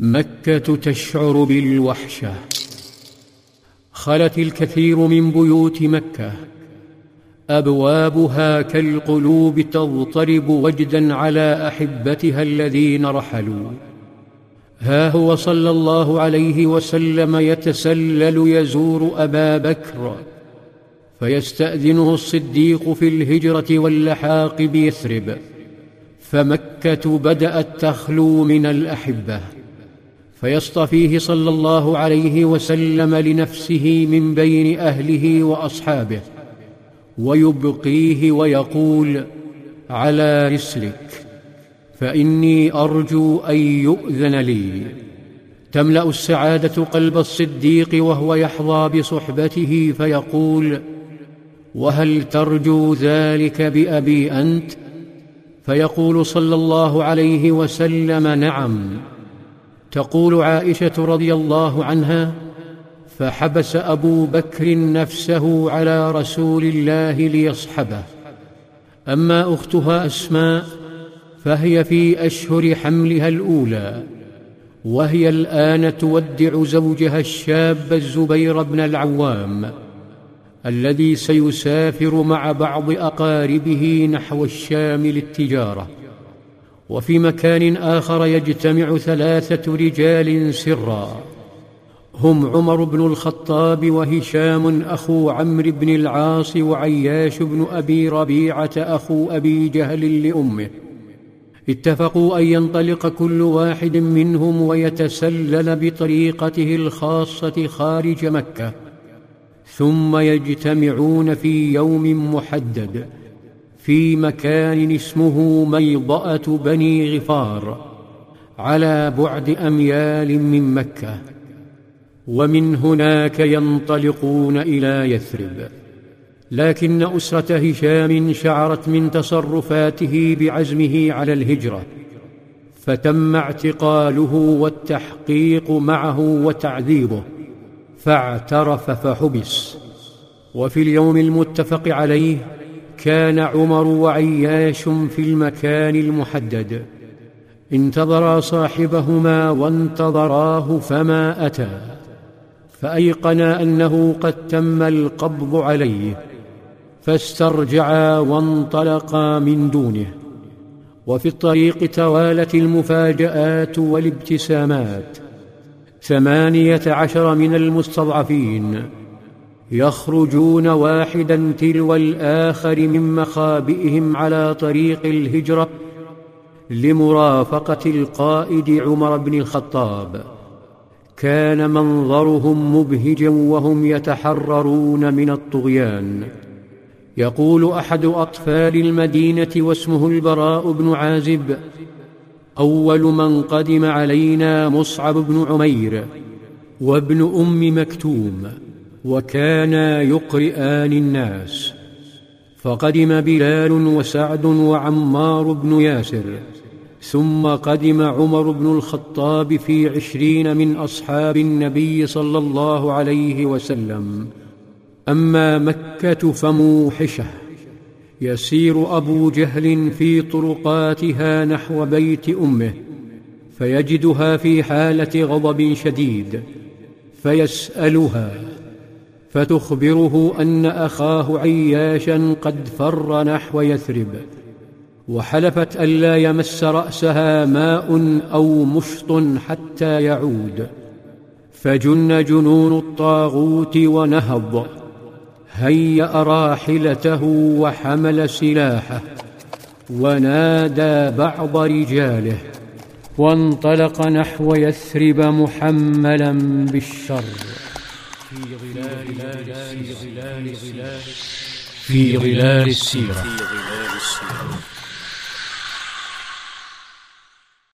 مكة تشعر بالوحشة. خلت الكثير من بيوت مكة. أبوابها كالقلوب تضطرب وجدا على أحبتها الذين رحلوا. ها هو صلى الله عليه وسلم يتسلل يزور أبا بكر. فيستأذنه الصديق في الهجرة واللحاق بيثرب. فمكة بدأت تخلو من الأحبة. فيصطفيه صلى الله عليه وسلم لنفسه من بين أهله وأصحابه ويبقيه ويقول على رسلك فإني أرجو أن يؤذن لي. تملأ السعادة قلب الصديق وهو يحظى بصحبته فيقول وهل ترجو ذلك بأبي أنت؟ فيقول صلى الله عليه وسلم نعم. تقول عائشة رضي الله عنها فحبس أبو بكر نفسه على رسول الله ليصحبه. أما أختها أسماء فهي في أشهر حملها الأولى وهي الآن تودع زوجها الشاب الزبير بن العوام الذي سيسافر مع بعض أقاربه نحو الشام للتجارة. وفي مكان آخر يجتمع ثلاثة رجال سرا. هم عمر بن الخطاب وهشام أخو عمرو بن العاص وعياش بن أبي ربيعة أخو أبي جهل لأمه. اتفقوا أن ينطلق كل واحد منهم ويتسلل بطريقته الخاصة خارج مكة. ثم يجتمعون في يوم محدد. في مكان اسمه ميضأة بني غفار على بعد أميال من مكة ومن هناك ينطلقون إلى يثرب. لكن أسرة هشام شعرت من تصرفاته بعزمه على الهجرة فتم اعتقاله والتحقيق معه وتعذيبه فاعترف فحبس. وفي اليوم المتفق عليه كان عمر وعياش في المكان المحدد. انتظرا صاحبهما وانتظراه فما أتى. فايقنا أنه قد تم القبض عليه. فاسترجعا وانطلقا من دونه. وفي الطريق توالت المفاجآت والابتسامات. ثمانية عشر من المستضعفين. يخرجون واحدا تلو الآخر من مخابئهم على طريق الهجرة لمرافقة القائد عمر بن الخطاب. كان منظرهم مبهجا وهم يتحررون من الطغيان. يقول أحد أطفال المدينة واسمه البراء بن عازب أول من قدم علينا مصعب بن عمير وابن أم مكتوم. وكانا يقرئان الناس. فقدم بلال وسعد وعمار بن ياسر ثم قدم عمر بن الخطاب في عشرين من أصحاب النبي صلى الله عليه وسلم. أما مكة فموحشة. يسير أبو جهل في طرقاتها نحو بيت أمه فيجدها في حالة غضب شديد فيسألها فتخبره أن أخاه عياشا قد فر نحو يثرب وحلفت الا يمس رأسها ماء أو مشط حتى يعود. فجن جنون الطاغوت ونهض هيأ راحلته وحمل سلاحه ونادى بعض رجاله وانطلق نحو يثرب محملا بالشر. في ظلال في